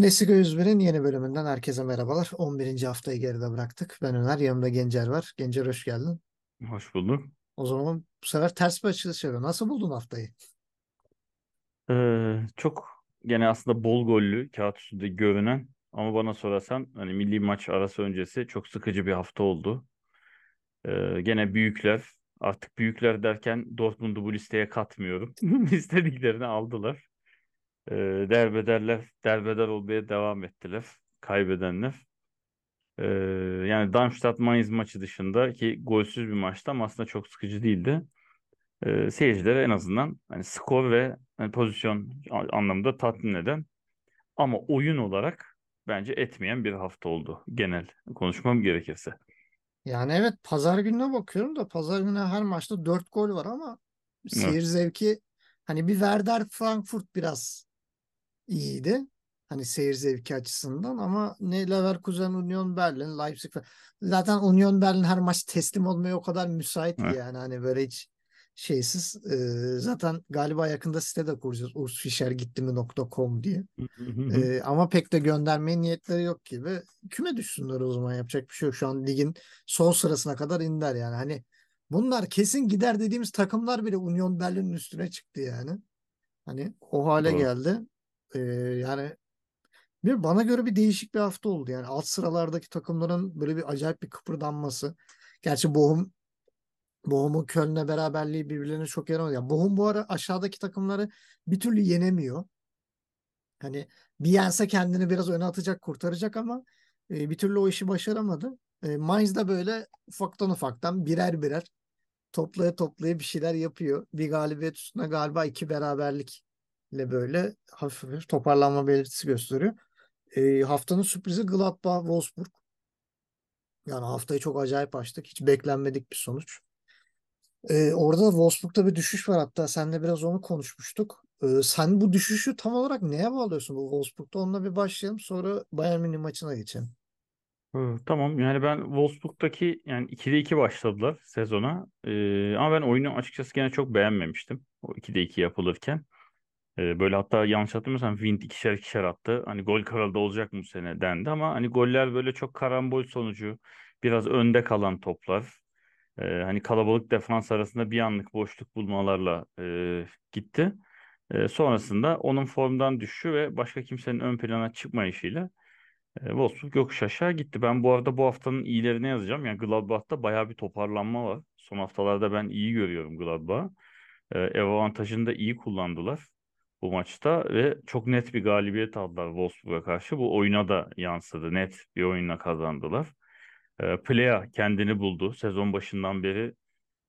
Bundesliga 101'in yeni bölümünden herkese merhabalar. 11. haftayı geride bıraktık. Ben Öner, yanımda Gencer var. Gencer hoş geldin. Hoş bulduk. O zaman bu sefer ters bir açılış yapıyor. Nasıl buldun haftayı? Ee, çok gene aslında bol gollü kağıt üstünde görünen ama bana sorarsan hani milli maç arası öncesi çok sıkıcı bir hafta oldu. Ee, gene büyükler artık büyükler derken Dortmund'u bu listeye katmıyorum. İstediklerini aldılar. Ee, derbederler, derbeder olmaya devam ettiler. Kaybedenler. Ee, yani Darmstadt-Mainz maçı dışında ki golsüz bir maçtı ama aslında çok sıkıcı değildi. Ee, seyircilere en azından hani skor ve hani pozisyon anlamında tatmin eden ama oyun olarak bence etmeyen bir hafta oldu genel konuşmam gerekirse. Yani evet pazar gününe bakıyorum da pazar günü her maçta 4 gol var ama seyir Evet. zevki hani bir Werder Frankfurt biraz iyiydi. Hani seyir zevki açısından ama ne Leverkusen, Union Berlin, Leipzig falan. Zaten Union Berlin her maç teslim olmaya o kadar müsait ki Evet. yani hani böyle hiç şeysiz. Ee, zaten galiba yakında site de kuracağız. ursfischergittimi.com diye. Ee, ama pek de göndermeye niyetleri yok gibi. Küme düşsünler o zaman yapacak bir şey yok. Şu an ligin son sırasına kadar inler yani. Hani bunlar kesin gider dediğimiz takımlar bile Union Berlin'in üstüne çıktı yani. Hani o hale Doğru. geldi. Ee, yani bir bana göre bir değişik bir hafta oldu. Yani alt sıralardaki takımların böyle bir acayip bir kıpırdanması. Gerçi Bochum Bochum'un Köln'le beraberliği birbirlerine çok yaramıyor. Yani Bochum bu ara aşağıdaki takımları bir türlü yenemiyor. Hani bir yense kendini biraz öne atacak, kurtaracak ama e, bir türlü o işi başaramadı. E, Mainz da böyle ufaktan ufaktan birer birer toplaya toplaya bir şeyler yapıyor. Bir galibiyet üstüne galiba iki beraberlikle böyle hafif hafif toparlanma belirtisi gösteriyor. E, haftanın sürprizi Gladbach-Wolfsburg. Yani haftayı çok acayip açtık. Hiç beklenmedik bir sonuç. Ee, orada da Wolfsburg'da bir düşüş var hatta seninle biraz onu konuşmuştuk. Ee, sen bu düşüşü tam olarak neye bağlıyorsun bu Wolfsburg'da? Onunla bir başlayalım sonra Bayern Münih maçına geçelim. Ee, Tamam yani ben Wolfsburg'daki yani 2'de 2 başladılar sezona. Ee, ama ben oyunu açıkçası gene çok beğenmemiştim. O 2'de 2 yapılırken. Ee, böyle hatta yanlış hatırlamıyorsam Wind ikişer ikişer attı. Hani gol kralı da olacak mı bu sene dendi ama hani goller böyle çok karambol sonucu. Biraz önde kalan toplar. Ee, hani kalabalık defans arasında bir anlık boşluk bulmalarla e, gitti. Ee, sonrasında onun formdan düşüşü ve başka kimsenin ön plana çıkmayışıyla e, Wolfsburg yokuş aşağı gitti. Ben bu arada bu haftanın iyilerine yazacağım. Yani Gladbach'ta bayağı bir toparlanma var. Son haftalarda ben iyi görüyorum Gladbach'ı. Ev avantajını da iyi kullandılar bu maçta ve çok net bir galibiyet aldılar Wolfsburg'a karşı. Bu oyuna da yansıdı. Net bir oyunla kazandılar. Ee, Plea kendini buldu. Sezon başından beri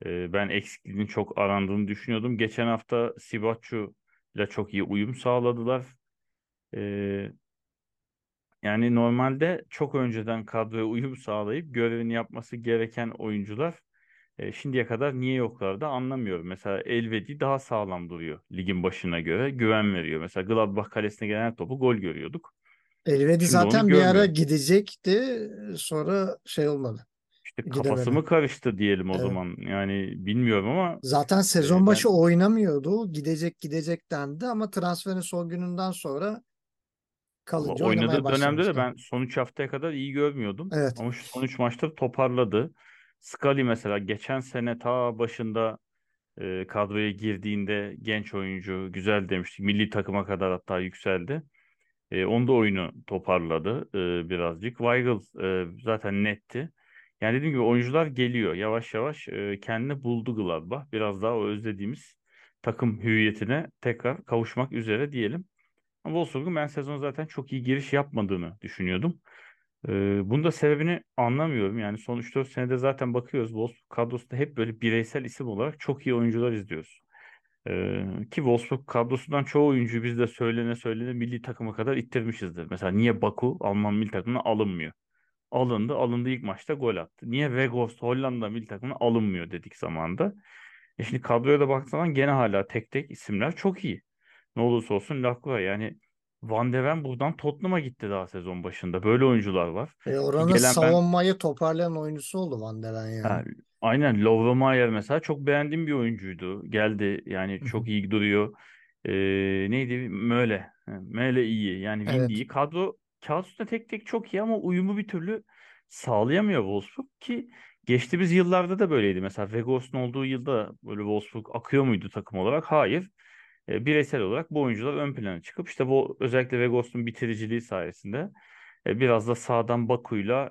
e, ben eksikliğinin çok arandığını düşünüyordum. Geçen hafta Sibaccu ile çok iyi uyum sağladılar. Ee, yani normalde çok önceden kadroya uyum sağlayıp görevini yapması gereken oyuncular e, şimdiye kadar niye yoklardı anlamıyorum. Mesela Elvedi daha sağlam duruyor ligin başına göre. Güven veriyor. Mesela Gladbach kalesine gelen topu gol görüyorduk. Elvedi Şimdi zaten bir ara görmüyorum. gidecekti sonra şey olmadı. İşte kafası mı karıştı diyelim o Evet. zaman. Yani bilmiyorum ama Zaten sezon başı ben oynamıyordu. Gidecek gidecek dendi ama transferin son gününden sonra kalınca oynadığı dönemde de ben son 3 haftaya kadar iyi görmüyordum. Evet. Ama şu son 3 maçta toparladı. Scully mesela geçen sene ta başında e, kadroya girdiğinde genç oyuncu güzel demiştik. Milli takıma kadar hatta yükseldi. E, onda oyunu toparladı e, birazcık. Weigl e, zaten netti. Yani dediğim gibi oyuncular geliyor. Yavaş yavaş e, kendini buldu Gladbach. Biraz daha o özlediğimiz takım hüviyetine tekrar kavuşmak üzere diyelim. Ama Wolfsburg'un ben sezon zaten çok iyi giriş yapmadığını düşünüyordum. E, bunun da sebebini anlamıyorum. Yani son 3-4 senede zaten bakıyoruz Wolfsburg kadrosunda hep böyle bireysel isim olarak çok iyi oyuncular izliyoruz. Ee, ki Wolfsburg kadrosundan çoğu oyuncuyu biz de söylene söylene milli takıma kadar ittirmişizdir. Mesela niye Baku Alman milli takımına alınmıyor? Alındı, alındı ilk maçta gol attı. Niye Weghorst Hollanda milli takımına alınmıyor dedik zamanda. E şimdi kadroya da baktığın zaman gene hala tek tek isimler çok iyi. Ne olursa olsun Lacroix yani Van de Ven buradan Tottenham'a gitti daha sezon başında. Böyle oyuncular var. E, oranın gelen ben savunmayı toparlayan oyuncusu oldu Van de Ven yani. Ha, aynen Lovromayer mesela çok beğendiğim bir oyuncuydu. Geldi yani çok iyi duruyor. Ee, neydi? Möle. Mele iyi. Yani Windy Evet. iyi. Kadro kağıt üstünde tek tek çok iyi ama uyumu bir türlü sağlayamıyor Wolfsburg ki geçtiğimiz yıllarda da böyleydi. Mesela Weghorst'un olduğu yılda böyle Wolfsburg akıyor muydu takım olarak? Hayır. E, bireysel olarak bu oyuncular ön plana çıkıp işte bu özellikle Weghorst'un bitiriciliği sayesinde e, biraz da sağdan Baku'yla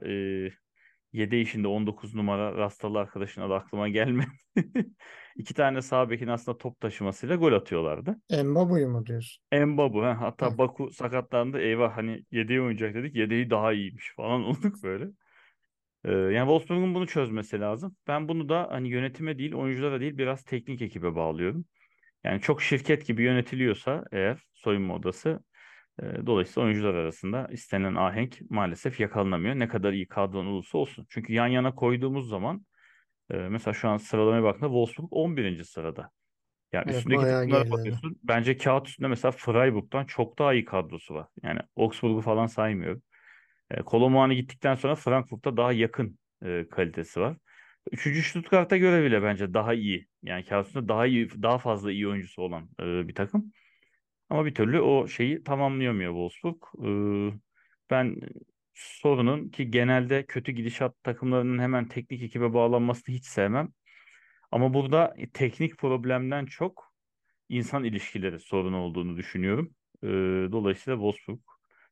e, işinde 19 numara rastalı arkadaşın adı aklıma gelmedi. İki tane sağ bekin aslında top taşımasıyla gol atıyorlardı. Mbabu'yu mu diyorsun? Mbabu. He. Hatta. Baku sakatlandı. Eyvah hani yedeği oynayacak dedik. Yedeği daha iyiymiş falan olduk böyle. Ee, yani Wolfsburg'un bunu çözmesi lazım. Ben bunu da hani yönetime değil, oyunculara değil biraz teknik ekibe bağlıyorum. Yani çok şirket gibi yönetiliyorsa eğer soyunma odası e, dolayısıyla oyuncular arasında istenen ahenk maalesef yakalanamıyor. Ne kadar iyi kadron olursa olsun. Çünkü yan yana koyduğumuz zaman e, mesela şu an sıralamaya baktığında Wolfsburg 11. sırada. Yani Evet üstündeki takımlara bakıyorsun. Bence kağıt üstünde mesela Freiburg'dan çok daha iyi kadrosu var. Yani Augsburg'u falan saymıyorum. E, Kolo gittikten sonra Frankfurt'ta daha yakın e, kalitesi var. Üçüncü Stuttgart'a göre bile bence daha iyi. Yani kağıt daha iyi, daha fazla iyi oyuncusu olan e, bir takım. Ama bir türlü o şeyi tamamlayamıyor Wolfsburg. E, ben sorunun ki genelde kötü gidişat takımlarının hemen teknik ekibe bağlanmasını hiç sevmem. Ama burada teknik problemden çok insan ilişkileri sorunu olduğunu düşünüyorum. Ee, dolayısıyla Wolfsburg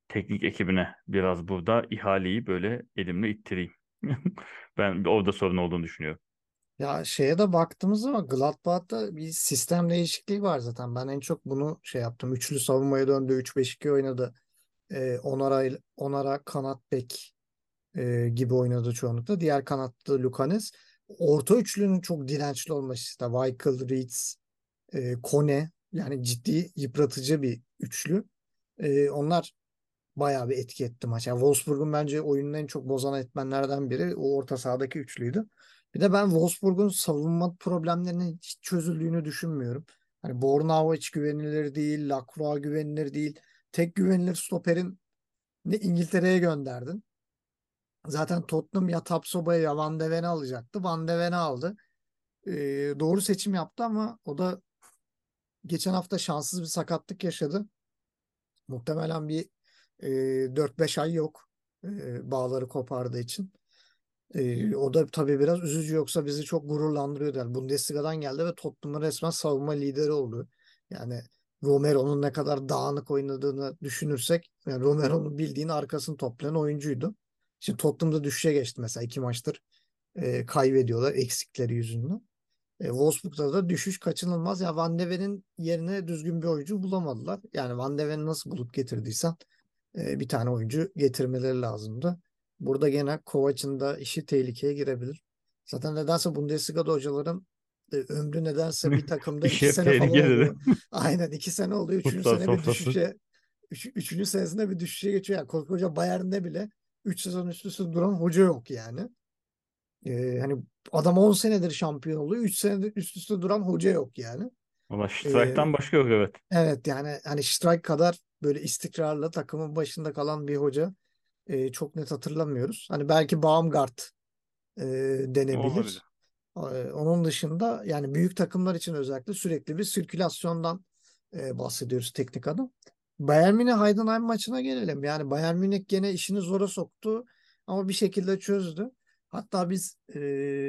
teknik ekibine biraz burada ihaleyi böyle elimle ittireyim. Ben orada sorun olduğunu düşünüyorum. Ya şeye de baktığımız zaman Gladbach'ta bir sistem değişikliği var zaten. Ben en çok bunu şey yaptım. Üçlü savunmaya döndü. 3-5-2 oynadı. Ee, Onara, Onara kanat bek e, gibi oynadı çoğunlukla. Diğer kanatta Lukanes. Orta üçlünün çok dirençli olması işte. Weichel, Reeds, e, Kone yani ciddi yıpratıcı bir üçlü. E, onlar bayağı bir etki etti maç. Yani Wolfsburg'un bence oyunun en çok bozan etmenlerden biri o orta sahadaki üçlüydü. Bir de ben Wolfsburg'un savunma problemlerinin hiç çözüldüğünü düşünmüyorum. Hani Bornau hiç güvenilir değil, Lacroix güvenilir değil. Tek güvenilir stoperin ne İngiltere'ye gönderdin. Zaten Tottenham ya Tapsoba'ya ya Van de Ven'i alacaktı. Van de Ven'i aldı. Ee, doğru seçim yaptı ama o da geçen hafta şanssız bir sakatlık yaşadı. Muhtemelen bir e, 4-5 ay yok e, bağları kopardığı için. E, o da tabii biraz üzücü yoksa bizi çok gururlandırıyor der. Bundesliga'dan geldi ve Tottenham'ın resmen savunma lideri oldu. Yani Romero'nun ne kadar dağınık oynadığını düşünürsek yani Romero'nun bildiğin arkasını toplayan oyuncuydu. Şimdi Tottenham'da düşüşe geçti mesela iki maçtır e, kaybediyorlar eksikleri yüzünden. E, Wolfsburg'da da düşüş kaçınılmaz. Ya Van de Ven'in yerine düzgün bir oyuncu bulamadılar. Yani Van de Ven'i nasıl bulup getirdiysen e, bir tane oyuncu getirmeleri lazımdı. Burada gene Kovac'ın da işi tehlikeye girebilir. Zaten nedense Bundesliga'da hocaların e, ömrü nedense bir takımda iki sene falan oluyor. Aynen iki sene oluyor. Üçüncü Kurtlar sene bir düşüşe üç, üçüncü senesinde bir düşüşe geçiyor. Yani koskoca Bayern'de bile üç sezon üst üste duran hoca yok yani. Ee, hani adam 10 senedir şampiyon oluyor. 3 senedir üst üste duran hoca yok yani. Valla Ee, Strike'tan başka yok evet. evet yani hani Strike kadar böyle istikrarla takımın başında kalan bir hoca e, çok net hatırlamıyoruz. Hani belki Baumgart e, denebilir. Ee, onun dışında yani büyük takımlar için özellikle sürekli bir sirkülasyondan e, bahsediyoruz teknik adam. Bayern Münih Heidenheim maçına gelelim. Yani Bayern Münih gene işini zora soktu ama bir şekilde çözdü. Hatta biz e,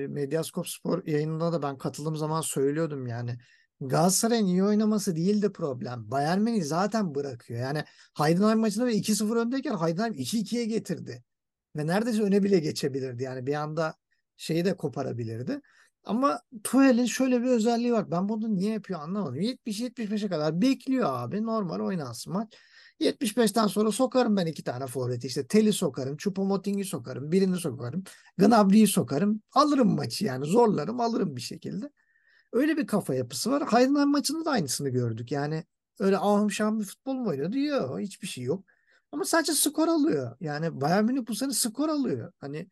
Medyaskop Spor yayınında da ben katıldığım zaman söylüyordum yani. Galatasaray'ın iyi oynaması değil de problem. Bayern Münih zaten bırakıyor. Yani Heidenheim maçında ve 2-0 öndeyken Heidenheim 2-2'ye getirdi. Ve neredeyse öne bile geçebilirdi. Yani bir anda şeyi de koparabilirdi. Ama Tuchel'in şöyle bir özelliği var. Ben bunu niye yapıyor anlamadım. 70-75'e kadar bekliyor abi. Normal oynansın maç. 75'ten sonra sokarım ben iki tane forveti. İşte Tel'i sokarım, Choupo-Moting'i sokarım, birini sokarım, Gnabry'i sokarım. Alırım maçı yani zorlarım alırım bir şekilde. Öyle bir kafa yapısı var. Heidenheim maçında da aynısını gördük. Yani öyle ahım şahım bir futbol mu oynadı? Yok hiçbir şey yok. Ama sadece skor alıyor. Yani Bayern Münih bu sene skor alıyor. Hani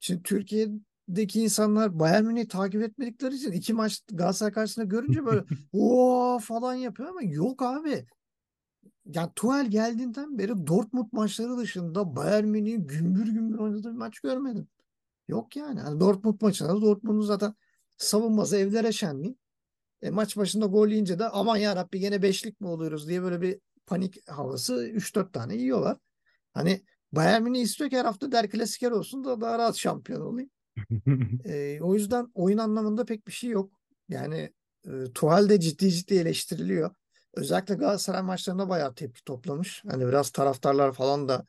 Şimdi Türkiye'deki insanlar Bayern Münih'i takip etmedikleri için iki maç Galatasaray karşısında görünce böyle o falan yapıyor ama yok abi. Yani Tuchel geldiğinden beri Dortmund maçları dışında Bayern Münih'in gümbür gümbür oynadığı bir maç görmedim. Yok yani. yani Dortmund maçında da Dortmund'un zaten savunması evlere şenliği. E, maç başında gol yiyince de aman ya Rabbi gene beşlik mi oluyoruz diye böyle bir panik havası 3-4 tane yiyorlar. Hani Bayern Münih istiyor ki her hafta Der Klassiker olsun da daha rahat şampiyon olayım. E, o yüzden oyun anlamında pek bir şey yok. Yani e, Tuchel de ciddi ciddi eleştiriliyor. Özellikle Galatasaray maçlarında bayağı tepki toplamış. Hani biraz taraftarlar falan da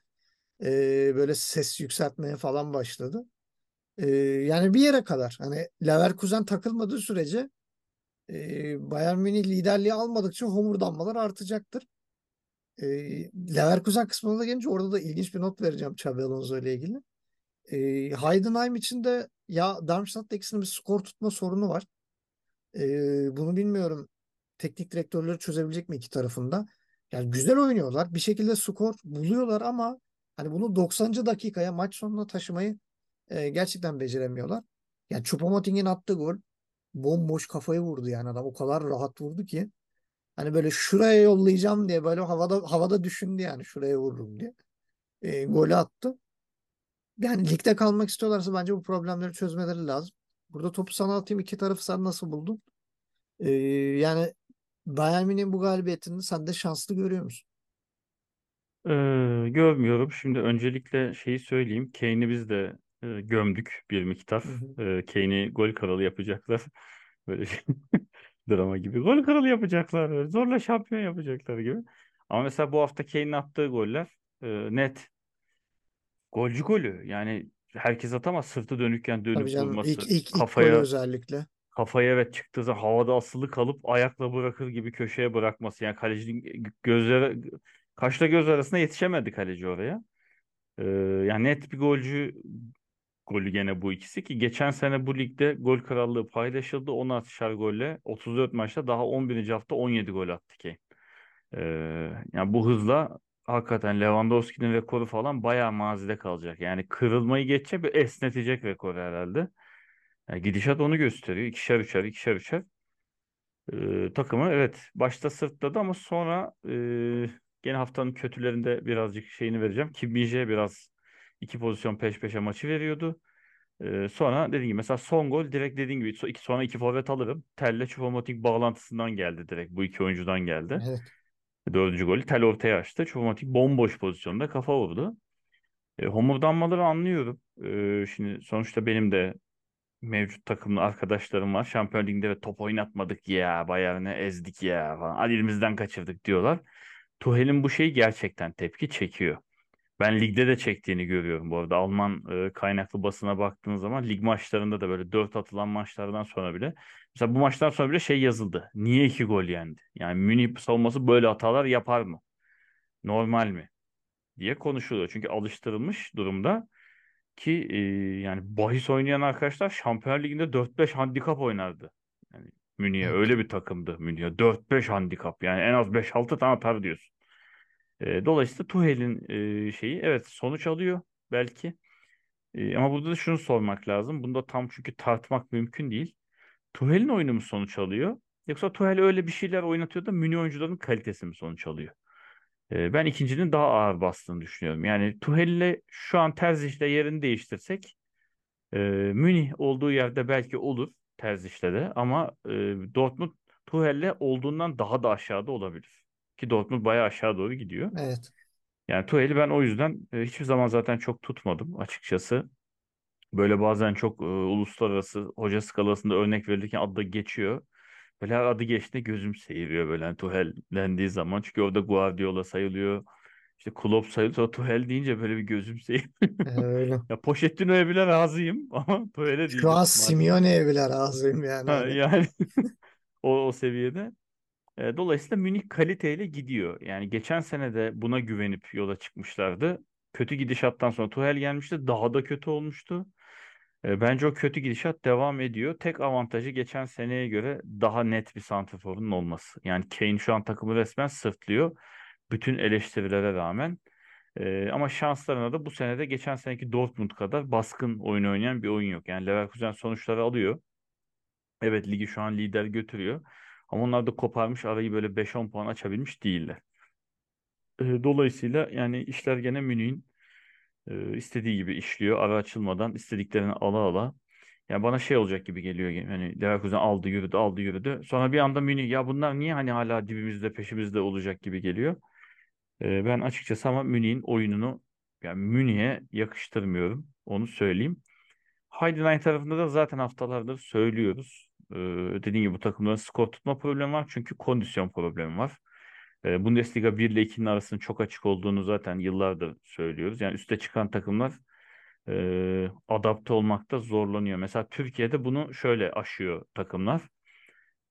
e, böyle ses yükseltmeye falan başladı. E, yani bir yere kadar. Hani Leverkusen takılmadığı sürece e, Bayern Münih liderliği almadıkça homurdanmalar artacaktır. E, Leverkusen kısmına da gelince orada da ilginç bir not vereceğim Xabi Alonso ile ilgili. E, Heidenheim için de ya Darmstadt'ta ikisinin bir skor tutma sorunu var. E, bunu bilmiyorum. Teknik direktörleri çözebilecek mi iki tarafında? Yani güzel oynuyorlar. Bir şekilde skor buluyorlar ama hani bunu 90. dakikaya maç sonuna taşımayı e, gerçekten beceremiyorlar. Yani Choupo-Moting'in attığı gol bomboş kafayı vurdu yani adam o kadar rahat vurdu ki hani böyle şuraya yollayacağım diye böyle havada havada düşündü yani şuraya vururum diye. E, golü attı. Yani ligde kalmak istiyorlarsa bence bu problemleri çözmeleri lazım. Burada topu sana atayım iki tarafı sen nasıl buldun? E, yani Bayern Münih'in bu galibiyetini sen de şanslı görüyor musun? Ee, görmüyorum. Şimdi öncelikle şeyi söyleyeyim. Kane'i biz de e, gömdük bir miktar. Ee, Kane'i gol kralı yapacaklar. Böyle şey, drama gibi. Gol kralı yapacaklar. böyle Zorla şampiyon yapacaklar gibi. Ama mesela bu hafta Kane'in attığı goller e, net. Golcü golü. Yani herkes atamaz. Sırtı dönükken Tabii dönüp canım ilk vurması. ilk ilk Kafaya özellikle. kafaya evet çıktığı zaman havada asılı kalıp ayakla bırakır gibi köşeye bırakması. Yani kalecinin gözleri kaşla göz arasında yetişemedi kaleci oraya. Ee, yani net bir golcü golü gene bu ikisi ki geçen sene bu ligde gol krallığı paylaşıldı. 16'şar golle 34 maçta daha 11. hafta 17 gol attı ki. Ee, yani bu hızla hakikaten Lewandowski'nin rekoru falan bayağı mazide kalacak. Yani kırılmayı geçecek bir esnetecek rekor herhalde. Yani gidişat onu gösteriyor. İkişer üçer, ikişer üçer. Ee, takımı evet başta sırtladı ama sonra e, gene haftanın kötülerinde birazcık şeyini vereceğim. Kim biraz iki pozisyon peş peşe maçı veriyordu. Ee, sonra dediğim gibi mesela son gol direkt dediğim gibi iki, sonra iki forvet alırım. Telle Choupo-Moting bağlantısından geldi direkt. Bu iki oyuncudan geldi. Evet. Dördüncü golü Tel ortaya açtı. Choupo-Moting bomboş pozisyonda kafa vurdu. E, homurdanmaları anlıyorum. E, şimdi sonuçta benim de mevcut takımlı arkadaşlarım var. Şampiyon Ligi'nde de top oynatmadık ya. Bayern'i ezdik ya falan. Hadi elimizden kaçırdık diyorlar. Tuhel'in bu şeyi gerçekten tepki çekiyor. Ben ligde de çektiğini görüyorum bu arada. Alman e, kaynaklı basına baktığın zaman lig maçlarında da böyle dört atılan maçlardan sonra bile mesela bu maçtan sonra bile şey yazıldı. Niye iki gol yendi? Yani Münih savunması böyle hatalar yapar mı? Normal mi? diye konuşuluyor. Çünkü alıştırılmış durumda ki e, yani bahis oynayan arkadaşlar Şampiyonlar Ligi'nde 4-5 handikap oynardı. Yani Münih'e öyle bir takımdı Münih'e. 4-5 handikap yani en az 5-6 tane atar diyorsun. E, dolayısıyla Tuhel'in e, şeyi evet sonuç alıyor belki. E, ama burada da şunu sormak lazım. Bunda tam çünkü tartmak mümkün değil. Tuhel'in oyunu mu sonuç alıyor? Yoksa Tuhel öyle bir şeyler oynatıyor da Münih oyuncuların kalitesi mi sonuç alıyor? E, ben ikincinin daha ağır bastığını düşünüyorum. Yani Tuhel'le şu an Terzic'le yerini değiştirsek e, Münih olduğu yerde belki olur Terzic'le de ama e, Dortmund Tuhel'le olduğundan daha da aşağıda olabilir. Ki Dortmund bayağı aşağı doğru gidiyor. Evet. Yani Tuhel'i ben o yüzden e, hiçbir zaman zaten çok tutmadım açıkçası. Böyle bazen çok e, uluslararası hoca skalasında örnek verirken adı geçiyor. Böyle her adı geçtiğinde gözüm seyiriyor böyle hani Tuhel dendiği zaman. Çünkü orada Guardiola sayılıyor. İşte Klopp sayılıyor. Sonra Tuhel deyince böyle bir gözüm seyiriyor. E, öyle. Ya Pochettino'ya bile razıyım ama Tuhel'e Şu an. Simeone'ye bile razıyım yani Ha, hani. yani o, o seviyede. Dolayısıyla Münih kaliteyle gidiyor. Yani geçen sene de buna güvenip yola çıkmışlardı. Kötü gidişattan sonra Tuchel gelmişti. Daha da kötü olmuştu. Bence o kötü gidişat devam ediyor. Tek avantajı geçen seneye göre daha net bir santraforun olması. Yani Kane şu an takımı resmen sırtlıyor. Bütün eleştirilere rağmen. Ama şanslarına da bu senede geçen seneki Dortmund kadar baskın oyun oynayan bir oyun yok. Yani Leverkusen sonuçları alıyor. Evet ligi şu an lider götürüyor. Ama onlar da koparmış arayı böyle 5-10 puan açabilmiş değiller. Dolayısıyla yani işler gene Münih'in istediği gibi işliyor. Ara açılmadan istediklerini ala ala. Yani bana şey olacak gibi geliyor. Yani Leverkusen aldı yürüdü aldı yürüdü. Sonra bir anda Münih ya bunlar niye hani hala dibimizde peşimizde olacak gibi geliyor. Ben açıkçası ama Münih'in oyununu yani Münih'e yakıştırmıyorum. Onu söyleyeyim. Heidenheim tarafında da zaten haftalardır söylüyoruz. Ee, dediğim gibi bu takımların skor tutma problemi var çünkü kondisyon problemi var. Ee, Bundesliga 1 ile 2'nin arasının çok açık olduğunu zaten yıllardır söylüyoruz. Yani üste çıkan takımlar e, adapte olmakta zorlanıyor. Mesela Türkiye'de bunu şöyle aşıyor takımlar.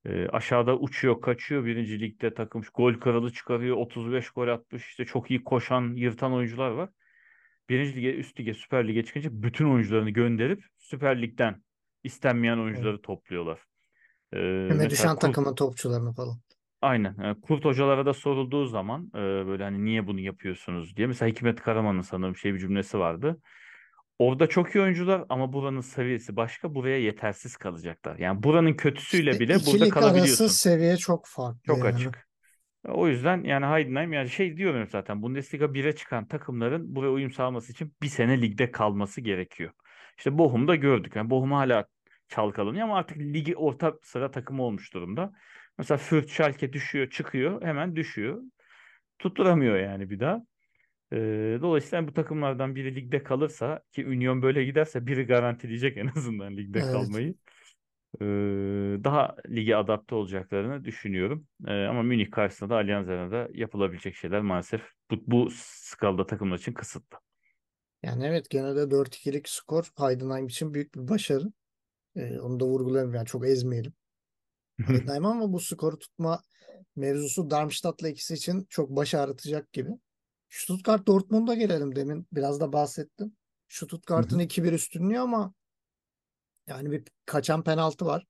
E, aşağıda uçuyor, kaçıyor. Birinci ligde takım gol kralı çıkarıyor. 35 gol atmış. İşte çok iyi koşan, yırtan oyuncular var. Birinci lige, üst lige, Süper Lig'e çıkınca bütün oyuncularını gönderip Süper Lig'den istenmeyen Evet. oyuncuları topluyorlar. Ee, Küme düşen Kurt, takımın topçularını falan. aynen. Kurt hocalara da sorulduğu zaman e, böyle hani niye bunu yapıyorsunuz diye. Mesela Hikmet Karaman'ın sanırım şey bir cümlesi vardı. Orada çok iyi oyuncular ama buranın seviyesi başka. Buraya yetersiz kalacaklar. Yani buranın kötüsüyle İşte bile burada lig arası kalabiliyorsun. seviye çok farklı Çok yani. açık. O yüzden yani Heidenheim yani şey diyorum zaten Bundesliga 1'e çıkan takımların buraya uyum sağlaması için bir sene ligde kalması gerekiyor. İşte Bochum'da gördük. Yani Bochum hala çalkalanıyor ama artık ligi orta sıra takımı olmuş durumda. Mesela Fürth, Schalke düşüyor, çıkıyor, hemen düşüyor. Tutturamıyor yani bir daha. Ee, dolayısıyla bu takımlardan biri ligde kalırsa ki Union böyle giderse biri garantileyecek en azından ligde Evet. kalmayı. Ee, daha lige adapte olacaklarını düşünüyorum. Ee, ama Münih karşısında da Allianz Arena'da yapılabilecek şeyler maalesef bu, bu skalada takımlar için kısıtlı. Yani evet genelde 4-2'lik skor Heidenheim için büyük bir başarı. Ee, onu da vurgulayalım yani çok ezmeyelim. Heidenheim ama bu skoru tutma mevzusu Darmstadt'la ikisi için çok baş ağrıtacak gibi. Stuttgart Dortmund'a gelelim demin biraz da bahsettim. Stuttgart'ın hı. 2-1 üstünlüğü ama yani bir kaçan penaltı var.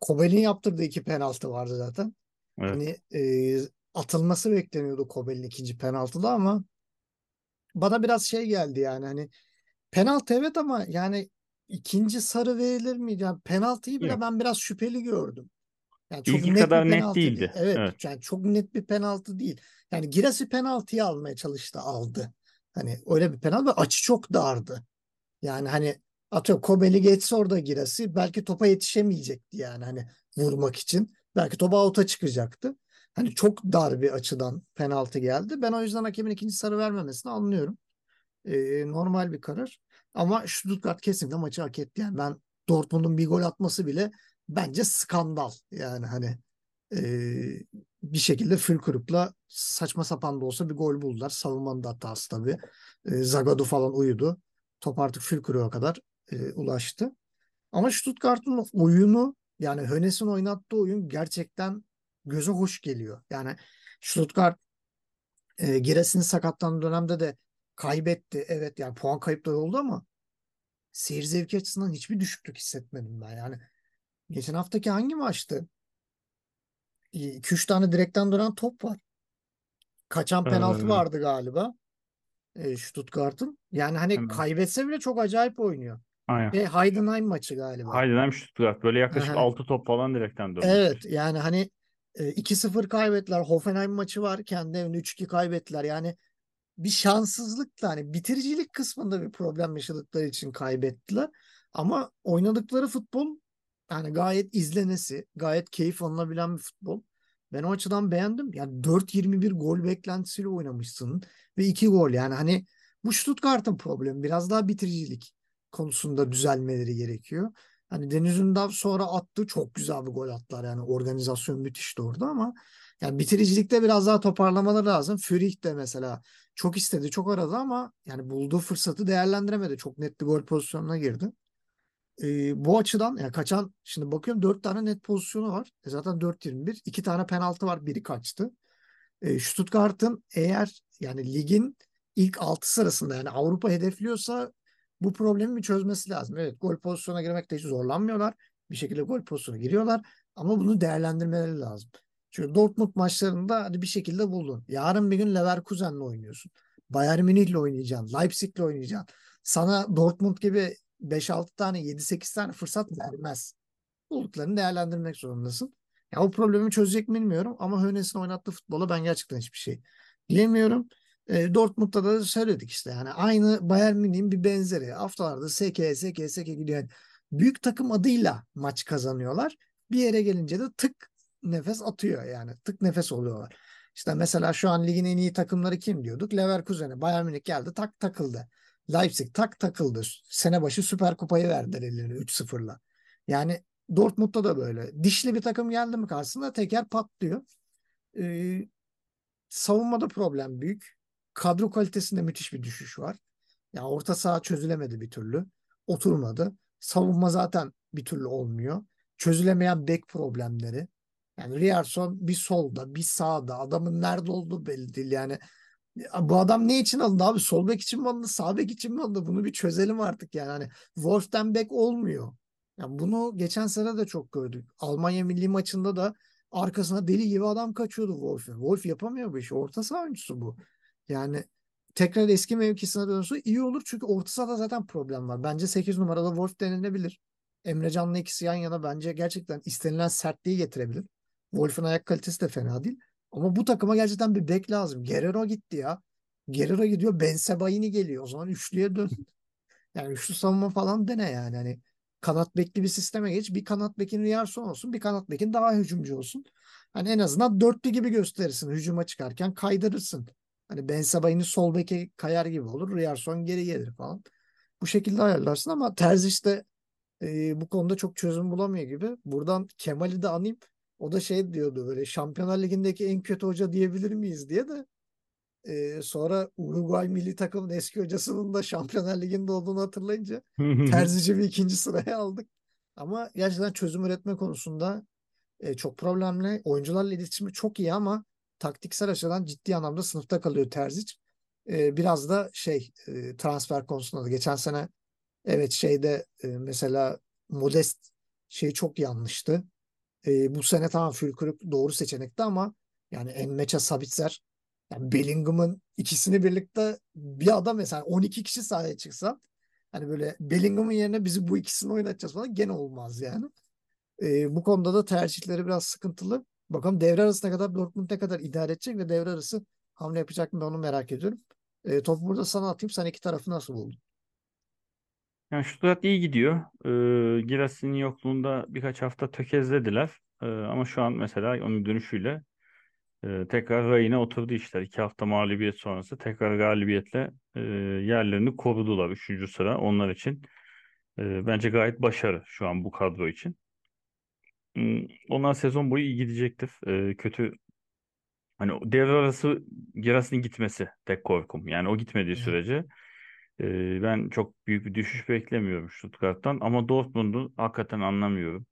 Kobel'in yaptırdığı iki penaltı vardı zaten. Evet. Hani e, atılması bekleniyordu Kobel'in ikinci penaltıda ama bana biraz şey geldi yani hani penaltı evet ama yani ikinci sarı verilir mi? Yani penaltıyı bile Yok. ben biraz şüpheli gördüm. Yani çok İlki net bir kadar net penaltı değil. değildi. Evet. Evet yani çok net bir penaltı değil. Yani Girasi penaltıyı almaya çalıştı aldı. Hani öyle bir penaltı açı çok dardı. Yani hani atıyorum Kobel'i geçse orada Girasi belki topa yetişemeyecekti yani hani vurmak için. Belki topa out'a çıkacaktı. Hani çok dar bir açıdan penaltı geldi. Ben o yüzden hakemin ikinci sarı vermemesini anlıyorum. Ee, normal bir karar. Ama Stuttgart kesinlikle maçı hak etti. Yani ben Dortmund'un bir gol atması bile bence skandal. Yani hani ee, bir şekilde Fülkrup'la saçma sapan da olsa bir gol buldular. Savunmanın da hatası tabii. Ee, Zagadou falan uyudu. Top artık Fülkrup'a kadar e, ulaştı. Ama Stuttgart'ın oyunu yani Hönes'in oynattığı oyun gerçekten göze hoş geliyor. Yani Stuttgart e, Giresun'un sakatlandığı dönemde de kaybetti. Evet yani puan kayıpları oldu ama seyir zevki açısından hiçbir düşüklük hissetmedim ben. Yani geçen haftaki hangi maçtı? 2-3 tane direkten dönen top var. Kaçan penaltı Ee, vardı galiba e, Stuttgart'ın. Yani hani hemen. kaybetse bile çok acayip oynuyor. Aynen. Ve Heidenheim maçı galiba. Heidenheim Stuttgart böyle yaklaşık Aha. 6 top falan direkten Evet dönmüştür. yani hani e, 2-0 kaybettiler. Hoffenheim maçı var. Kendi evinde 3-2 kaybettiler. Yani bir şanssızlıkla hani bitiricilik kısmında bir problem yaşadıkları için kaybettiler. Ama oynadıkları futbol yani gayet izlenesi, gayet keyif alınabilen bir futbol. Ben o açıdan beğendim. Yani 4-21 gol beklentisiyle oynamışsın ve 2 gol. Yani hani bu Stuttgart'ın problemi biraz daha bitiricilik konusunda düzelmeleri gerekiyor. Hani Deniz Ündar sonra attı çok güzel bir gol attılar. Yani organizasyon müthişti orada ama yani bitiricilikte biraz daha toparlamaları lazım. Führich de mesela çok istedi, çok aradı ama yani bulduğu fırsatı değerlendiremedi. Çok net bir gol pozisyonuna girdi. Ee, bu açıdan yani kaçan şimdi bakıyorum 4 tane net pozisyonu var. E zaten 4-21. 2 tane penaltı var. Biri kaçtı. E, Stuttgart'ın eğer yani ligin ilk 6 sırasında yani Avrupa hedefliyorsa bu problemi bir çözmesi lazım. Evet gol pozisyona girmekte hiç zorlanmıyorlar. Bir şekilde gol pozisyona giriyorlar ama bunu değerlendirmeleri lazım. Çünkü Dortmund maçlarında hadi bir şekilde buldun. Yarın bir gün Leverkusen'le oynuyorsun. Bayern Münih'le oynayacaksın. Leipzig'le oynayacaksın. Sana Dortmund gibi 5-6 tane 7-8 tane fırsat vermez. Bulduklarını değerlendirmek zorundasın. Ya o problemi çözecek mi bilmiyorum ama Hönes'in oynattığı futbola ben gerçekten hiçbir şey diyemiyorum. E, Dortmund'da da söyledik işte yani aynı Bayern Münih'in bir benzeri. Haftalarda seke seke seke gidiyor. Yani büyük takım adıyla maç kazanıyorlar. Bir yere gelince de tık nefes atıyor yani. Tık nefes oluyorlar. İşte mesela şu an ligin en iyi takımları kim diyorduk? Leverkusen'e. Bayern Münih geldi tak takıldı. Leipzig tak takıldı. Sene başı Süper Kupayı verdiler ellerine 3-0'la. Yani Dortmund'da da böyle. Dişli bir takım geldi mi karşısında teker patlıyor. Ee, savunmada problem büyük. Kadro kalitesinde müthiş bir düşüş var. Yani orta saha çözülemedi bir türlü. Oturmadı. Savunma zaten bir türlü olmuyor. Çözülemeyen bek problemleri. Yani Riyerson bir solda, bir sağda. Adamın nerede olduğu belli değil. Yani bu adam ne için alındı abi? Sol bek için mi alındı? Sağ bek için mi alındı? Bunu bir çözelim artık yani. Hani Wolf'ten bek olmuyor. Yani bunu geçen sene de çok gördük. Almanya milli maçında da arkasına deli gibi adam kaçıyordu Wolf'e. Wolf yapamıyor bu işi. Orta saha oyuncusu bu. Yani tekrar eski mevkisine dönse iyi olur. Çünkü orta sahada zaten problem var. Bence 8 numarada Wolf denilebilir. Emre Can'la ikisi yan yana bence gerçekten istenilen sertliği getirebilir. Wolf'un ayak kalitesi de fena değil. Ama bu takıma gerçekten bir bek lazım. Guerrero gitti ya. Guerrero gidiyor. Ben Sebaini geliyor. O zaman üçlüye dön. Yani üçlü savunma falan dene yani. Hani kanat bekli bir sisteme geç. Bir kanat bekin Riyarson olsun. Bir kanat bekin daha hücumcu olsun. Hani en azından dörtlü gibi gösterirsin. Hücuma çıkarken kaydırırsın. Hani Ben Sebaini sol beke kayar gibi olur. Riyarson geri gelir falan. Bu şekilde ayarlarsın ama Terzic işte e, bu konuda çok çözüm bulamıyor gibi. Buradan Kemal'i de anayım. O da şey diyordu böyle Şampiyonlar Ligi'ndeki en kötü hoca diyebilir miyiz diye de e, sonra Uruguay milli takımın eski hocasının da Şampiyonlar Ligi'nde olduğunu hatırlayınca Terzici bir ikinci sıraya aldık. Ama gerçekten çözüm üretme konusunda e, çok problemli. Oyuncularla iletişimi çok iyi ama taktiksel açıdan ciddi anlamda sınıfta kalıyor Terzic. E, biraz da şey e, transfer konusunda da geçen sene evet şeyde e, mesela Modest şey çok yanlıştı. E, bu sene tamam Fülkürük doğru seçenekti ama yani Enmeça Sabitzer yani Bellingham'ın ikisini birlikte bir adam mesela 12 kişi sahaya çıksa hani böyle Bellingham'ın yerine bizi bu ikisini oynatacağız falan gene olmaz yani. E, bu konuda da tercihleri biraz sıkıntılı. Bakalım devre arasına kadar Dortmund ne kadar idare edecek ve devre arası hamle yapacak mı onu merak ediyorum. E, topu burada sana atayım. Sen iki tarafı nasıl buldun? Yani Stuttgart iyi gidiyor. Ee, Girassin'in yokluğunda birkaç hafta tökezlediler. Ee, ama şu an mesela onun dönüşüyle e, tekrar rayına oturdu işler. İki hafta mağlubiyet sonrası tekrar galibiyetle e, yerlerini korudular. Üçüncü sıra onlar için. E, bence gayet başarı şu an bu kadro için. Hmm, Onlar sezon boyu iyi gidecektir. E, kötü hani devre arası Girassin'in gitmesi tek korkum. Yani o gitmediği Evet. sürece e, ben çok büyük bir düşüş beklemiyorum Stuttgart'tan. Ama Dortmund'u hakikaten anlamıyorum.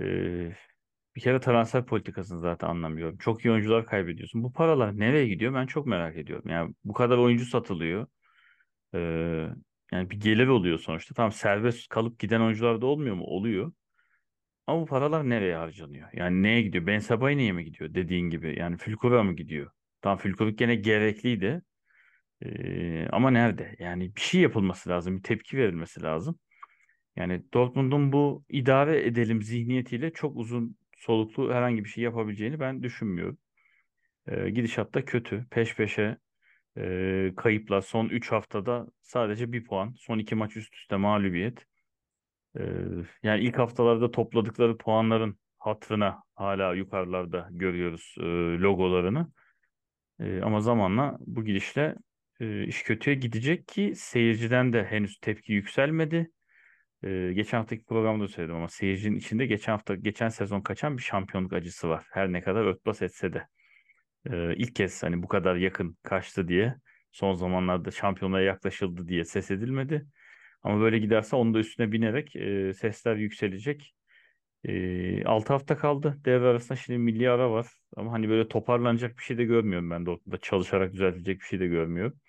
E, bir kere transfer politikasını zaten anlamıyorum. Çok iyi oyuncular kaybediyorsun. Bu paralar nereye gidiyor? Ben çok merak ediyorum. Yani bu kadar oyuncu satılıyor. E, yani bir gelir oluyor sonuçta. Tamam serbest kalıp giden oyuncular da olmuyor mu? Oluyor. Ama bu paralar nereye harcanıyor? Yani neye gidiyor? Ben Sebaini'ye mi gidiyor dediğin gibi? Yani Fülkur'a mı gidiyor? Tamam Fülkuruk gene gerekliydi. Ama nerede? Yani bir şey yapılması lazım. Bir tepki verilmesi lazım. Yani Dortmund'un bu idare edelim zihniyetiyle çok uzun soluklu herhangi bir şey yapabileceğini ben düşünmüyorum. Ee, gidişat da kötü. Peş peşe e, kayıplar. Son 3 haftada sadece bir puan. Son 2 maç üst üste mağlubiyet. Ee, yani ilk haftalarda topladıkları puanların hatırına hala yukarılarda görüyoruz e, logolarını. E, ama zamanla bu gidişle e, iş kötüye gidecek ki seyirciden de henüz tepki yükselmedi. Geçen haftaki programda da söyledim ama seyircinin içinde geçen hafta geçen sezon kaçan bir şampiyonluk acısı var. Her ne kadar örtbas etse de. İlk kez hani bu kadar yakın kaçtı diye son zamanlarda şampiyonluğa yaklaşıldı diye ses edilmedi. Ama böyle giderse onun da üstüne binerek sesler yükselecek. E, 6 hafta kaldı. Devre arasında şimdi milli ara var. Ama hani böyle toparlanacak bir şey de görmüyorum ben de. Çalışarak düzeltecek bir şey de görmüyorum.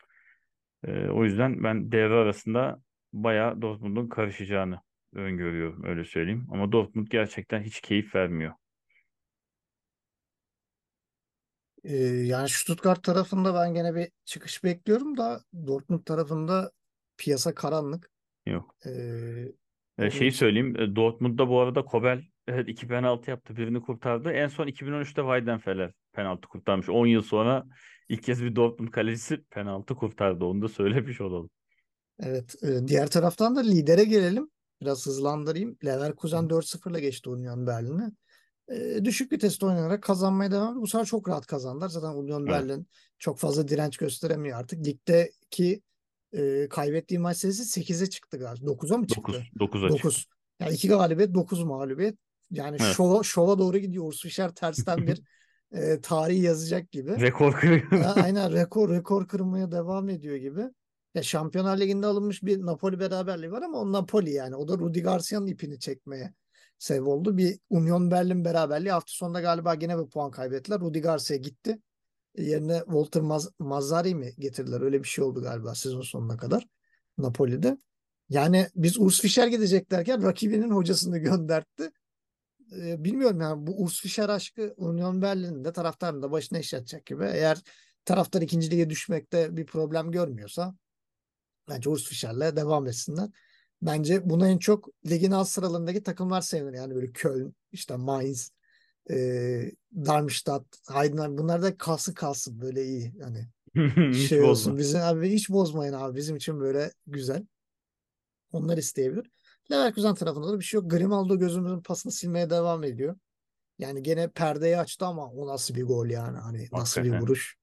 E, o yüzden ben devre arasında bayağı Dortmund'un karışacağını öngörüyorum öyle söyleyeyim. Ama Dortmund gerçekten hiç keyif vermiyor. Ee, yani Stuttgart tarafında ben gene bir çıkış bekliyorum da Dortmund tarafında piyasa karanlık. Yok. Ee, E, şeyi için söyleyeyim. e, Dortmund'da bu arada Kobel evet, iki penaltı yaptı. Birini kurtardı. En son 2013'te Weidenfeller penaltı kurtarmış. 10 yıl sonra ilk kez bir Dortmund kalecisi penaltı kurtardı. Onu da söylemiş olalım. evet e, diğer taraftan da lidere gelelim. Biraz hızlandırayım. Leverkusen 4-0'la geçti Union Berlin'e. E, düşük viteste oynanarak kazanmaya devam ediyor. Bu sefer çok rahat kazandılar. Zaten Union Evet. Berlin çok fazla direnç gösteremiyor artık. Ligdeki e, kaybettiği maç sayısı 8'e çıktı galiba. 9'a mı çıktı? 9 9 açık. 9. Yani 2 galibiyet 9 mağlubiyet. Yani Evet. şova, şova doğru gidiyor. Urs Fischer tersten bir e, tarihi yazacak gibi. Rekor kırıyor. Aynen rekor rekor kırmaya devam ediyor gibi. Ya Şampiyonlar Ligi'nde alınmış bir Napoli beraberliği var ama o Napoli yani. O da Rudi Garcia'nın ipini çekmeye sebep oldu. Bir Union Berlin beraberliği hafta sonunda galiba gene bir puan kaybettiler. Rudi Garcia gitti. Yerine Walter Maz Mazzari mi getirdiler? Öyle bir şey oldu galiba sezon sonuna kadar Napoli'de. Yani biz Urs Fischer gidecek derken rakibinin hocasını göndertti. Bilmiyorum yani bu Urs Fischer aşkı Union Berlin'in de taraftarın da başına iş yatacak gibi. Eğer taraftar ikinci lige düşmekte bir problem görmüyorsa bence Urs Fischer'le devam etsinler. Bence buna en çok ligin alt sıralarındaki takımlar sevinir. Yani böyle Köln, işte Mainz, e, Darmstadt, Heidenheim bunlar da kalsın kalsın böyle iyi. Yani şey olsun bozma. bizim abi hiç bozmayın abi bizim için böyle güzel. Onlar isteyebilir. Leverkusen tarafında da bir şey yok. Grimaldo gözümüzün pasını silmeye devam ediyor. Yani gene perdeyi açtı ama o nasıl bir gol yani hani nasıl bir vuruş.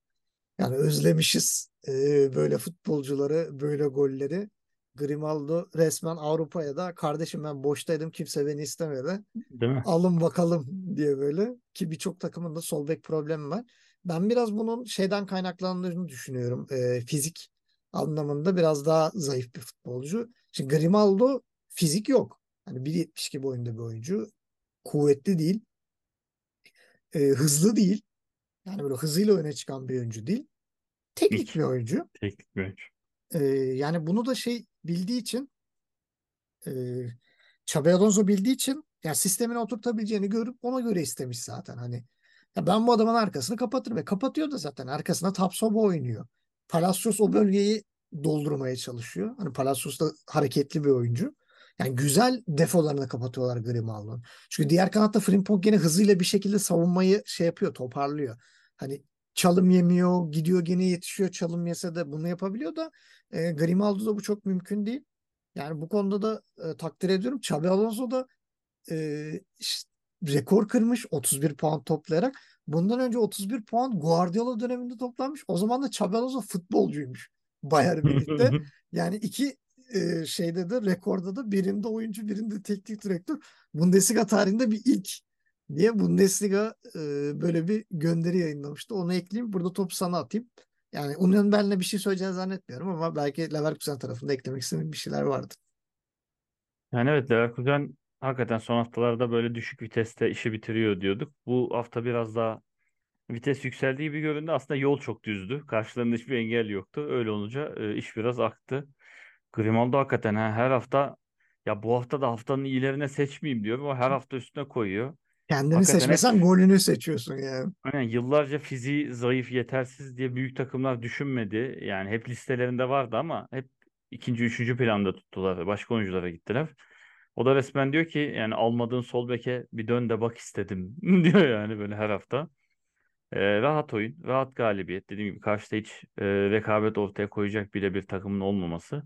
Yani özlemişiz e, böyle futbolcuları, böyle golleri. Grimaldo resmen Avrupa'ya da kardeşim ben boştaydım kimse beni istemedi. Değil mi? Alın bakalım diye böyle ki birçok takımın da sol bek problemi var. Ben biraz bunun şeyden kaynaklandığını düşünüyorum. E, fizik anlamında biraz daha zayıf bir futbolcu. Şimdi Grimaldo fizik yok. Hani 1.72 boyunda bir oyuncu. Kuvvetli değil. E, hızlı değil. Yani böyle hızıyla öne çıkan bir oyuncu değil. Teknik Hiç. bir oyuncu. Teknik bir oyuncu. E, yani bunu da şey bildiği için e, Xabi Alonso bildiği için ya sistemine oturtabileceğini görüp ona göre istemiş zaten. Hani ya ben bu adamın arkasını kapatırım ve kapatıyor da zaten arkasına Tapsoba oynuyor. Palacios o bölgeyi doldurmaya çalışıyor. Hani Palacios da hareketli bir oyuncu. Yani güzel defolarını kapatıyorlar Grimaldo'nun. Çünkü diğer kanatta Frimpong gene hızıyla bir şekilde savunmayı şey yapıyor, toparlıyor. Hani çalım yemiyor, gidiyor gene yetişiyor çalım yese de bunu yapabiliyor da e, Grimaldo'da bu çok mümkün değil. Yani bu konuda da e, takdir ediyorum. Xabi Alonso da e, işte rekor kırmış 31 puan toplayarak. Bundan önce 31 puan Guardiola döneminde toplanmış. O zaman da Xabi Alonso futbolcuymuş Bayern Münih'te. Yani iki e, şeyde de rekorda da birinde oyuncu birinde teknik direktör. Bundesliga tarihinde bir ilk diye Bundesliga e, böyle bir gönderi yayınlamıştı. Onu ekleyeyim. Burada topu sana atayım. Yani Union Berlin'e bir şey söyleyeceğini zannetmiyorum ama belki Leverkusen tarafında eklemek istediğim bir şeyler vardı. Yani evet Leverkusen hakikaten son haftalarda böyle düşük viteste işi bitiriyor diyorduk. Bu hafta biraz daha vites yükseldiği gibi göründü. Aslında yol çok düzdü. Karşılarında hiçbir engel yoktu. Öyle olunca e, iş biraz aktı. Grimaldo hakikaten ha, her hafta ya bu hafta da haftanın iyilerine seçmeyeyim diyorum ama her hafta üstüne koyuyor. Kendini Hakikaten hep seçmesen golünü seçiyorsun yani. aynen yıllarca fiziği zayıf, yetersiz diye büyük takımlar düşünmedi. Yani hep listelerinde vardı ama hep ikinci, üçüncü planda tuttular. Başka oyunculara gittiler. O da resmen diyor ki yani almadığın sol beke bir dön de bak istedim diyor yani böyle her hafta. Ee, rahat oyun, rahat galibiyet. Dediğim gibi karşıda hiç e, rekabet ortaya koyacak bile bir takımın olmaması.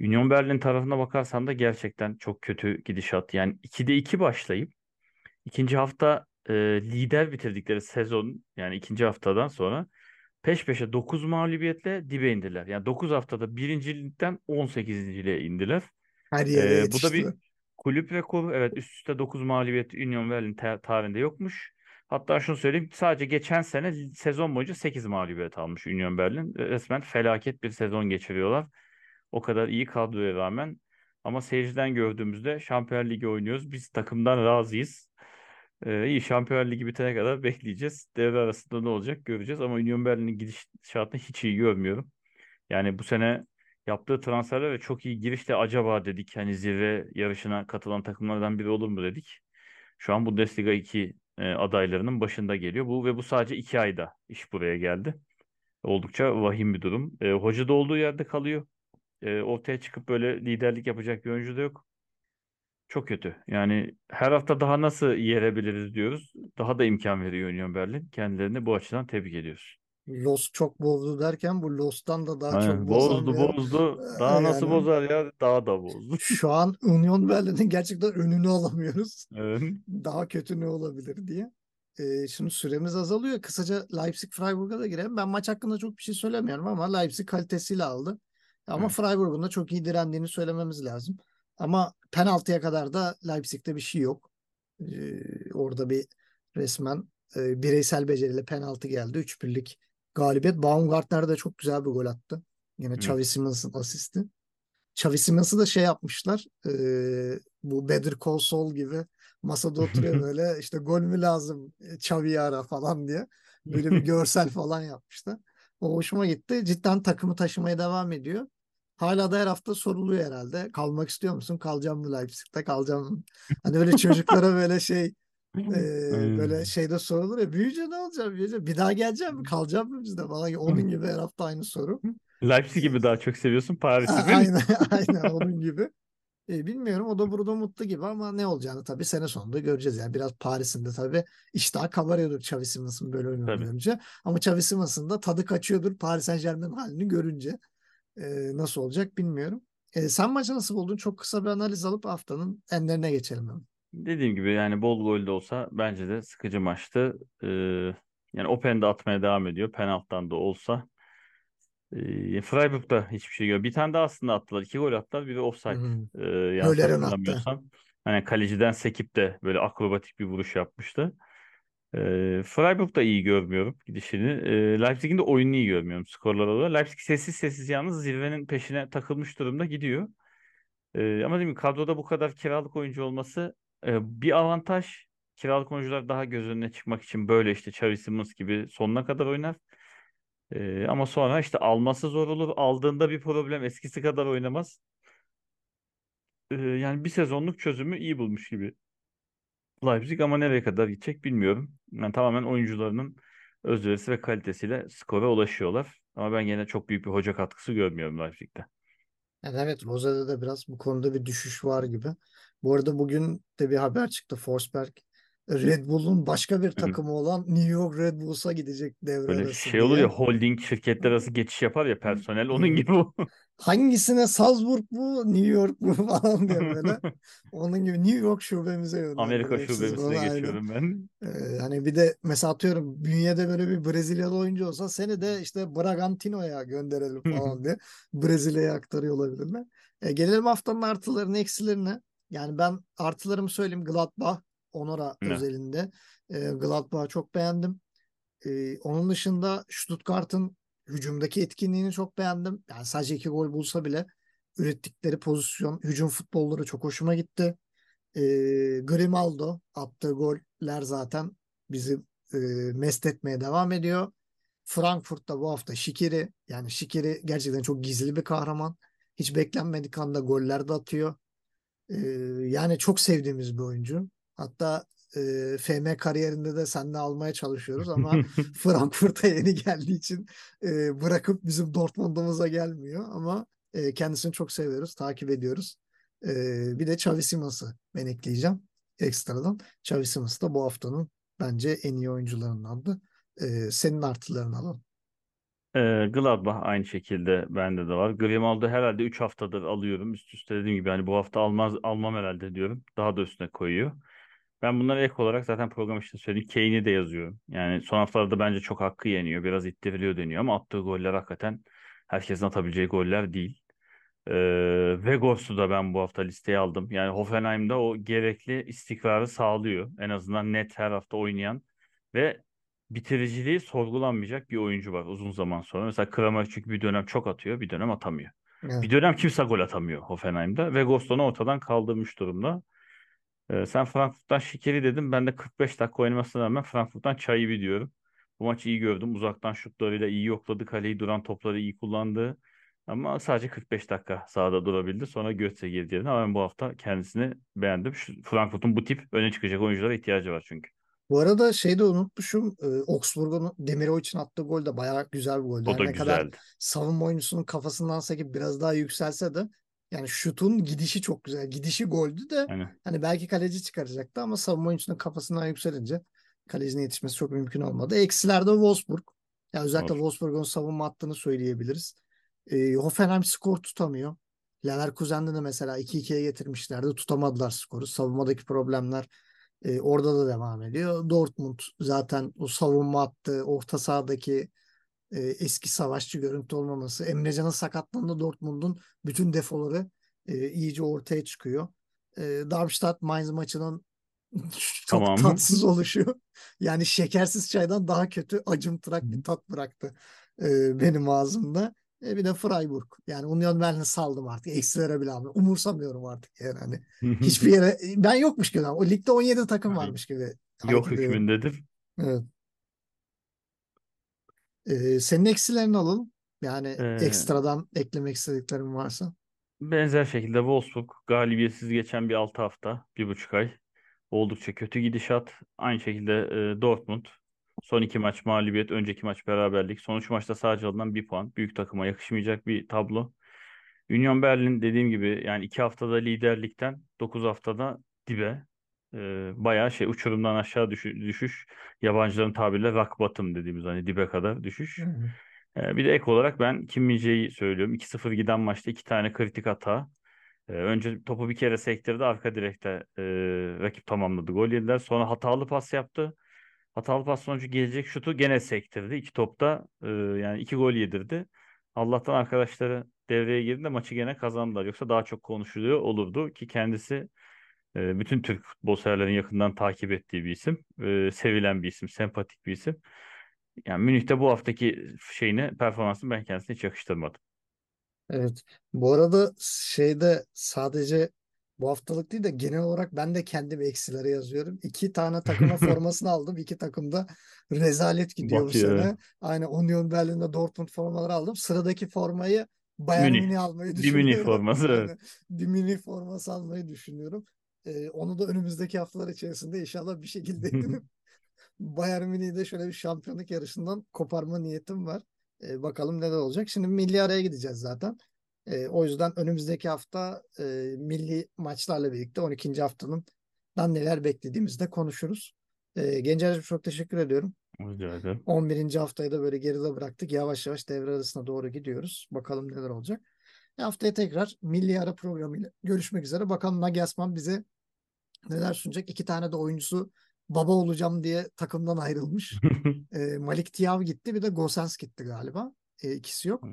Union Berlin tarafına bakarsan da gerçekten çok kötü gidişat. Yani 2'de 2 başlayıp ikinci hafta e, lider bitirdikleri sezon yani ikinci haftadan sonra peş peşe 9 mağlubiyetle dibe indiler. Yani 9 haftada birincilikten 18.liğe indiler. Her yere Ee, bu da bir kulüp rekoru. Evet üst üste 9 mağlubiyet Union Berlin ta- tarihinde yokmuş. Hatta şunu söyleyeyim sadece geçen sene sezon boyunca 8 mağlubiyet almış Union Berlin. E, Resmen felaket bir sezon geçiriyorlar. O kadar iyi kadroya rağmen. Ama seyirciden gördüğümüzde Şampiyonlar Ligi oynuyoruz. Biz takımdan razıyız. Ee, iyi Şampiyonlar Ligi bitene kadar bekleyeceğiz. Devre arasında ne olacak göreceğiz. Ama Union Berlin'in gidişatını hiç iyi görmüyorum. Yani bu sene yaptığı transferler ve çok iyi girişle acaba dedik hani zirve yarışına katılan takımlardan biri olur mu dedik. Şu an Bundesliga 2 e, adaylarının başında geliyor. Bu ve bu sadece 2 ayda iş buraya geldi. Oldukça vahim bir durum. E, hoca da olduğu yerde kalıyor. E, ortaya çıkıp böyle liderlik yapacak bir oyuncu da yok. Çok kötü. Yani her hafta daha nasıl yerebiliriz diyoruz. Daha da imkan veriyor Union Berlin. Kendilerini bu açıdan tebrik ediyoruz. Lost çok bozdu derken bu Lost'tan da daha çok Aynen. bozan Bozdu bozdu. Ee, Daha nasıl Yani bozar ya? Daha da bozdu. şu an Union Berlin'in gerçekten önünü alamıyoruz. Evet. Daha kötü ne olabilir diye. Ee, şimdi süremiz azalıyor. Kısaca Leipzig Freiburg'a da girelim. Ben maç hakkında çok bir şey söylemiyorum ama Leipzig kalitesiyle aldı. Ama Evet. Freiburg'un da çok iyi direndiğini söylememiz lazım. Ama penaltıya kadar da Leipzig'te bir şey yok. Ee, orada bir resmen e, bireysel beceriyle penaltı geldi. 3-1'lik galibiyet. Baumgartner de çok güzel bir gol attı. Yine Evet. Xavi Simons'ın asisti. Xavi Simons'ı da şey yapmışlar. e, bu Better Call Saul gibi masada oturuyor böyle işte gol mü lazım Xavi'yi ara falan diye. Böyle bir görsel falan yapmışlar. O hoşuma gitti. Cidden takımı taşımaya devam ediyor. Hala da her hafta soruluyor herhalde. Kalmak istiyor musun? Kalacağım mı Leipzig'te? Kalacağım mı? Hani böyle çocuklara böyle şey e, böyle şeyde sorulur ya büyüyünce ne olacak? Büyüyünce bir daha geleceğim mi? Kalacağım mı bizde falan. Onun gibi her hafta aynı soru. Leipzig gibi daha çok seviyorsun Paris'i değil mi? Aynen, aynen onun gibi. E, bilmiyorum o da burada mutlu gibi ama ne olacağını tabii sene sonunda göreceğiz. Yani biraz Paris'in de tabii iştah kabarıyordur Xavi Simons'ın böyle oynadığını görünce. Ama Xavi Simons'ın da tadı kaçıyordur Paris Saint-Germain halini görünce. E, nasıl olacak bilmiyorum. E, sen maçı nasıl buldun? Çok kısa bir analiz alıp haftanın enlerine geçelim. hemen. Dediğim gibi yani bol gol de olsa bence de sıkıcı maçtı. Ee, yani Open de atmaya devam ediyor. Penaltıdan da olsa. Ee, Freiburg'da hiçbir şey yok. Bir tane daha aslında attılar. İki gol attılar. Biri offside. Hmm. Ee, yanlış attı. Hani kaleciden sekip de böyle akrobatik bir vuruş yapmıştı. Ee, Freiburg da iyi görmüyorum gidişini. Ee, Leipzig'in de oyununu iyi görmüyorum skorlar olarak. Leipzig sessiz sessiz yalnız zirvenin peşine takılmış durumda gidiyor. Ee, ama değil mi kadroda bu kadar kiralık oyuncu olması e, bir avantaj. Kiralık oyuncular daha göz önüne çıkmak için böyle işte Xavi Simons gibi sonuna kadar oynar. Ee, ama sonra işte alması zor olur. Aldığında bir problem eskisi kadar oynamaz. Ee, yani bir sezonluk çözümü iyi bulmuş gibi Leipzig ama nereye kadar gidecek bilmiyorum. Yani tamamen oyuncularının özverisi ve kalitesiyle skora ulaşıyorlar. Ama ben yine çok büyük bir hoca katkısı görmüyorum Leipzig'te. Yani evet Rose'de de biraz bu konuda bir düşüş var gibi. Bu arada bugün de bir haber çıktı. Forsberg Red Bull'un başka bir takımı olan New York Red Bulls'a gidecek devre Böyle arası şey olur diye. ya holding şirketler arası geçiş yapar ya personel onun gibi. Hangisine Salzburg bu, New York mu falan diye böyle. Onun gibi New York şubemize Amerika şubesine bana aynen. geçiyorum ben. Ee, hani bir de mesela atıyorum bünyede böyle bir Brezilyalı oyuncu olsa seni de işte Bragantino'ya gönderelim falan diye Brezilya'ya aktarıyor olabilirler. E, gelelim haftanın artılarına eksilerine. Yani ben artılarımı söyleyeyim Gladbach Onora Ne? özelinde. E, Gladbach'ı çok beğendim. E, onun dışında Stuttgart'ın hücumdaki etkinliğini çok beğendim. Yani sadece iki gol bulsa bile ürettikleri pozisyon, hücum futbolları çok hoşuma gitti. E, Grimaldo attığı goller zaten bizi e, mest etmeye devam ediyor. Frankfurt'ta bu hafta Şikiri yani Şikiri gerçekten çok gizli bir kahraman. Hiç beklenmedik anda goller de atıyor. E, yani çok sevdiğimiz bir oyuncu. Hatta e, FM kariyerinde de seninle almaya çalışıyoruz ama Frankfurt'a yeni geldiği için e, bırakıp bizim Dortmund'umuza gelmiyor ama e, kendisini çok seviyoruz, takip ediyoruz. E, bir de Xavi Simons'ı ben ekleyeceğim ekstradan. Xavi Simons da bu haftanın bence en iyi oyuncularındandı. E, senin artılarını alalım. Ee, Gladbach aynı şekilde bende de var. Grimaldo herhalde 3 haftadır alıyorum. Üst üste dediğim gibi hani bu hafta almaz almam herhalde diyorum. Daha da üstüne koyuyor. Ben bunları ek olarak zaten program işte söyledim. Kane'i de yazıyorum. Yani son haftalarda bence çok hakkı yeniyor. Biraz ittiriliyor deniyor ama attığı goller hakikaten herkesin atabileceği goller değil. Ee, Vegors'u da ben bu hafta listeye aldım. Yani Hoffenheim'da o gerekli istikrarı sağlıyor. En azından net her hafta oynayan ve bitiriciliği sorgulanmayacak bir oyuncu var uzun zaman sonra. Mesela Kramer çünkü bir dönem çok atıyor, bir dönem atamıyor. Evet. Bir dönem kimse gol atamıyor Hoffenheim'da. Vegors'u onu ortadan kaldırmış durumda. Ee, sen Frankfurt'tan Şikeri dedim. Ben de 45 dakika oynamasına rağmen Frankfurt'tan Çayıbi diyorum. Bu maçı iyi gördüm. Uzaktan şutlarıyla iyi yokladı. Kaleyi duran topları iyi kullandı. Ama sadece 45 dakika sahada durabildi. Sonra Götze girdi yerine. Ama ben bu hafta kendisini beğendim. Şu Frankfurt'un bu tip öne çıkacak oyunculara ihtiyacı var çünkü. Bu arada şeyi de unutmuşum. E, Augsburg'un Demirovic için attığı gol de bayağı güzel bir goldü. O Her da ne kadar güzeldi. savunma oyuncusunun kafasından sekip biraz daha yükselse de yani şutun gidişi çok güzel. Gidişi goldü de Yani hani belki kaleci çıkaracaktı ama savunma oyuncusunun kafasından yükselince kalecinin yetişmesi çok mümkün olmadı. Eksilerde Wolfsburg. Yani özellikle Of. Wolfsburg'un savunma hattını söyleyebiliriz. E, Hoffenheim skor tutamıyor. Leverkusen'de de mesela 2-2'ye getirmişlerdi. Tutamadılar skoru. Savunmadaki problemler e, orada da devam ediyor. Dortmund zaten o savunma hattı, orta sahadaki e, eski savaşçı görüntü olmaması. Emrecan'ın sakatlığında Dortmund'un bütün defoları e, iyice ortaya çıkıyor. E, Darmstadt-Mainz maçının çok Tamam. tatsız oluşuyor. Yani şekersiz çaydan daha kötü acımtırak bir tat bıraktı e, benim ağzımda. E, bir de Freiburg. Yani Union Berlin'i saldım artık. Eksilere bile almıyorum. Umursamıyorum artık yani. Hani hiçbir yere ben yokmuş gibi. O ligde 17 takım varmış gibi. Yok hükmündedir. Evet. Ee, senin eksilerini alalım. Yani Ee, ekstradan eklemek istediklerin varsa. benzer şekilde Wolfsburg galibiyetsiz geçen bir 6 hafta, bir buçuk ay. Oldukça kötü gidişat. Aynı şekilde e, Dortmund. Son iki maç mağlubiyet, önceki maç beraberlik. Son üç maçta sadece alınan bir puan. Büyük takıma yakışmayacak bir tablo. Union Berlin dediğim gibi yani iki haftada liderlikten 9 haftada dibe. E, bayağı şey uçurumdan aşağı düşü- düşüş. Yabancıların tabiriyle rock bottom dediğimiz hani dibe kadar düşüş. E, bir de ek olarak ben Kim Min-jae'yi söylüyorum. 2-0 giden maçta iki tane kritik hata. E, önce topu bir kere sektirdi. Arka direkte e, rakip tamamladı. Gol yediler. Sonra hatalı pas yaptı. Hatalı pas sonucu gelecek şutu gene sektirdi. İki topta e, yani iki gol yedirdi. Allah'tan arkadaşları devreye girdi de maçı gene kazandılar. Yoksa daha çok konuşuluyor olurdu ki kendisi bütün Türk futbol severlerin yakından takip ettiği bir isim. Sevilen bir isim, sempatik bir isim. Yani Münih'te bu haftaki şeyini, performansını ben kendisine hiç yakıştırmadım. Evet. Bu arada şeyde sadece bu haftalık değil de genel olarak ben de kendim eksilere yazıyorum. İki tane takıma formasını aldım. İki takımda rezalet gidiyor bu Batıyor. sene. Aynı Union Berlin'de Dortmund formaları aldım. Sıradaki formayı Bayern Münih. Münih almayı düşünüyorum. forması, evet. Aynen. Bir Münih forması almayı düşünüyorum. Ee, onu da önümüzdeki haftalar içerisinde inşallah bir şekilde edinip Bayern Münih'i de şöyle bir şampiyonluk yarışından koparma niyetim var. Ee, bakalım neler olacak. Şimdi milli araya gideceğiz zaten. Ee, o yüzden önümüzdeki hafta e, milli maçlarla birlikte 12. haftanın dan neler beklediğimizi de konuşuruz. Ee, Gencer'cim çok teşekkür ediyorum. Rica ederim. 11. haftayı da böyle geride bıraktık. Yavaş yavaş devre arasına doğru gidiyoruz. Bakalım neler olacak. E, haftaya tekrar milli ara programıyla görüşmek üzere. Bakalım Nagelsmann bize neler sunacak. İki tane de oyuncusu baba olacağım diye takımdan ayrılmış. E, Malik Thiaw gitti bir de Gosens gitti galiba. E, ikisi yok.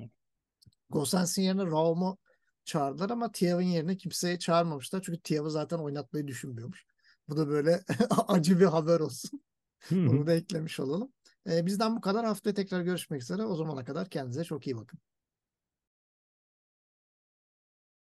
Gosens'in yerine Raum'u çağırdılar ama Thiaw'ın yerine kimseyi çağırmamışlar. Çünkü Thiaw'ı zaten oynatmayı düşünmüyormuş. Bu da böyle acı bir haber olsun. Bunu da eklemiş olalım. E, bizden bu kadar. Haftaya tekrar görüşmek üzere. O zamana kadar kendinize çok iyi bakın.